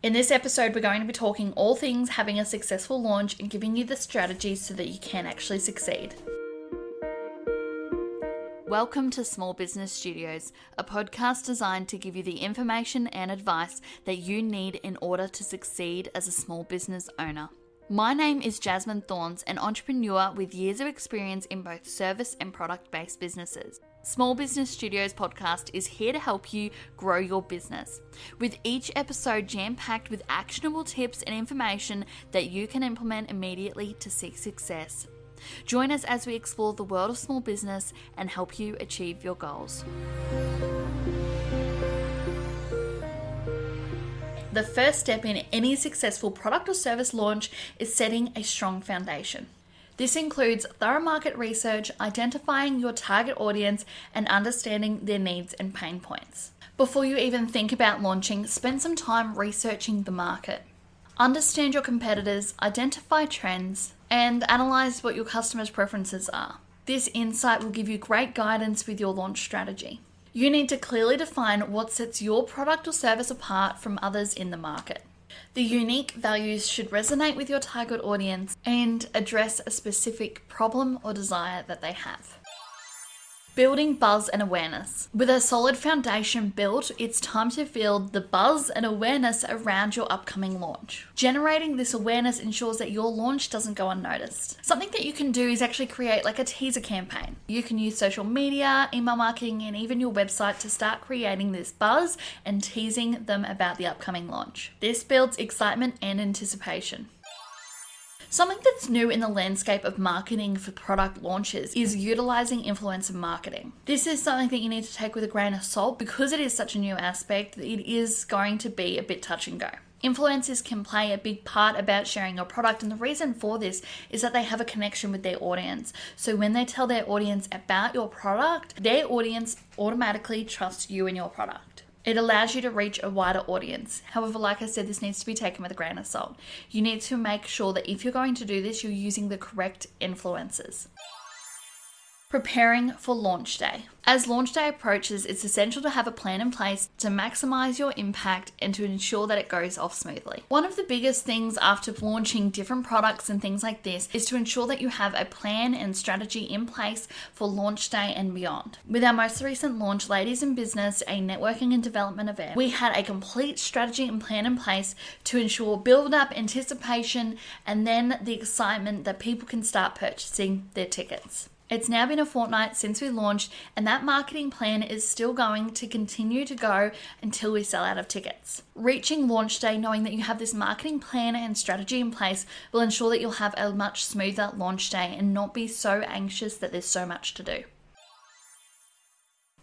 In this episode, we're going to be talking all things having a successful launch and giving you the strategies so that you can actually succeed. Welcome to Small Business Studios, a podcast designed to give you the information and advice that you need in order to succeed as a small business owner. My name is Jasmine Thorns, an entrepreneur with years of experience in both service and product based businesses. Small Business Studios podcast is here to help you grow your business, with each episode jam packed with actionable tips and information that you can implement immediately to seek success. Join us as we explore the world of small business and help you achieve your goals. The first step in any successful product or service launch is setting a strong foundation. This includes thorough market research, identifying your target audience, and understanding their needs and pain points. Before you even think about launching, spend some time researching the market. Understand your competitors, identify trends, and analyze what your customers' preferences are. This insight will give you great guidance with your launch strategy. You need to clearly define what sets your product or service apart from others in the market. The unique values should resonate with your target audience and address a specific problem or desire that they have. Building buzz and awareness. With a solid foundation built, it's time to build the buzz and awareness around your upcoming launch. Generating this awareness ensures that your launch doesn't go unnoticed. Something that you can do is actually create like a teaser campaign. You can use social media, email marketing, and even your website to start creating this buzz and teasing them about the upcoming launch. This builds excitement and anticipation. Something that's new in the landscape of marketing for product launches is utilizing influencer marketing. This is something that you need to take with a grain of salt because it is such a new aspect, it is going to be a bit touch and go. Influencers can play a big part about sharing your product, and the reason for this is that they have a connection with their audience. So, when they tell their audience about your product, their audience automatically trusts you and your product. It allows you to reach a wider audience. However, like I said, this needs to be taken with a grain of salt. You need to make sure that if you're going to do this, you're using the correct influencers. Preparing for launch day. As launch day approaches, it's essential to have a plan in place to maximize your impact and to ensure that it goes off smoothly. One of the biggest things after launching different products and things like this is to ensure that you have a plan and strategy in place for launch day and beyond. With our most recent launch, Ladies in Business, a networking and development event, we had a complete strategy and plan in place to ensure build up, anticipation, and then the excitement that people can start purchasing their tickets. It's now been a fortnight since we launched, and that marketing plan is still going to continue to go until we sell out of tickets. Reaching launch day knowing that you have this marketing plan and strategy in place will ensure that you'll have a much smoother launch day and not be so anxious that there's so much to do.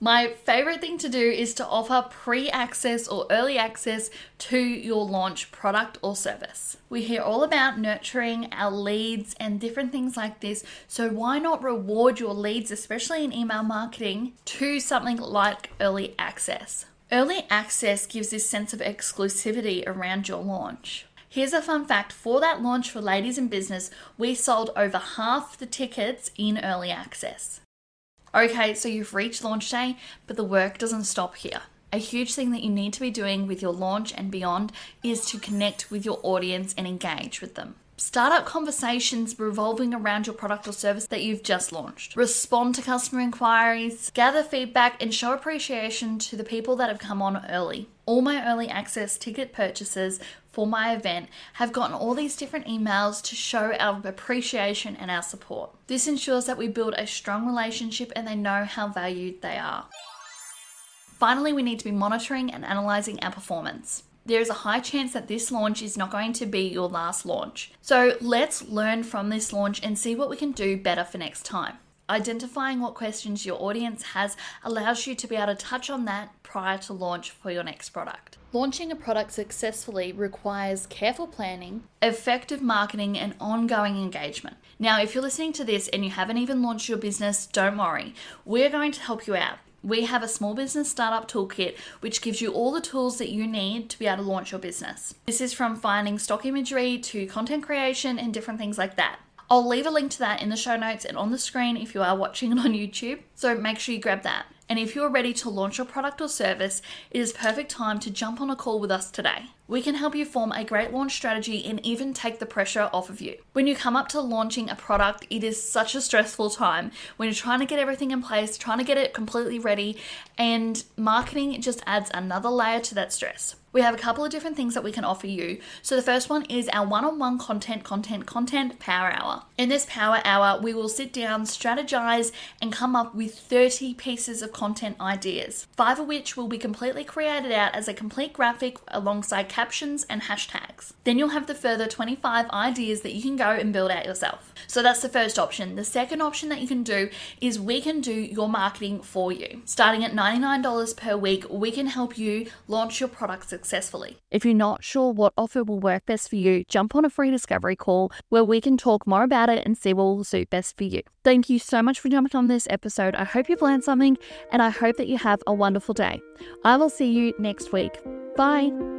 My favorite thing to do is to offer pre access or early access to your launch product or service. We hear all about nurturing our leads and different things like this, so why not reward your leads, especially in email marketing, to something like early access? Early access gives this sense of exclusivity around your launch. Here's a fun fact for that launch for Ladies in Business, we sold over half the tickets in early access. Okay, so you've reached launch day, but the work doesn't stop here. A huge thing that you need to be doing with your launch and beyond is to connect with your audience and engage with them. Start up conversations revolving around your product or service that you've just launched. Respond to customer inquiries, gather feedback, and show appreciation to the people that have come on early. All my early access ticket purchases for my event have gotten all these different emails to show our appreciation and our support. This ensures that we build a strong relationship and they know how valued they are. Finally, we need to be monitoring and analyzing our performance there is a high chance that this launch is not going to be your last launch. So let's learn from this launch and see what we can do better for next time. Identifying what questions your audience has allows you to be able to touch on that prior to launch for your next product. Launching a product successfully requires careful planning, effective marketing, and ongoing engagement. Now, if you're listening to this and you haven't even launched your business, don't worry. We're going to help you out we have a small business startup toolkit which gives you all the tools that you need to be able to launch your business. This is from finding stock imagery to content creation and different things like that. I'll leave a link to that in the show notes and on the screen if you are watching it on YouTube, so make sure you grab that. And if you're ready to launch your product or service, it is perfect time to jump on a call with us today. We can help you form a great launch strategy and even take the pressure off of you. When you come up to launching a product, it is such a stressful time when you're trying to get everything in place, trying to get it completely ready, and marketing just adds another layer to that stress we have a couple of different things that we can offer you. So, the first one is our one on one content, content, content power hour. In this power hour, we will sit down, strategize, and come up with 30 pieces of content ideas, five of which will be completely created out as a complete graphic alongside captions and hashtags. Then you'll have the further 25 ideas that you can go and build out yourself. So, that's the first option. The second option that you can do is we can do your marketing for you. Starting at $99 per week, we can help you launch your product successfully. If you're not sure what offer will work best for you, jump on a free discovery call where we can talk more about it and see what will suit best for you. Thank you so much for jumping on this episode. I hope you've learned something and I hope that you have a wonderful day. I will see you next week. Bye.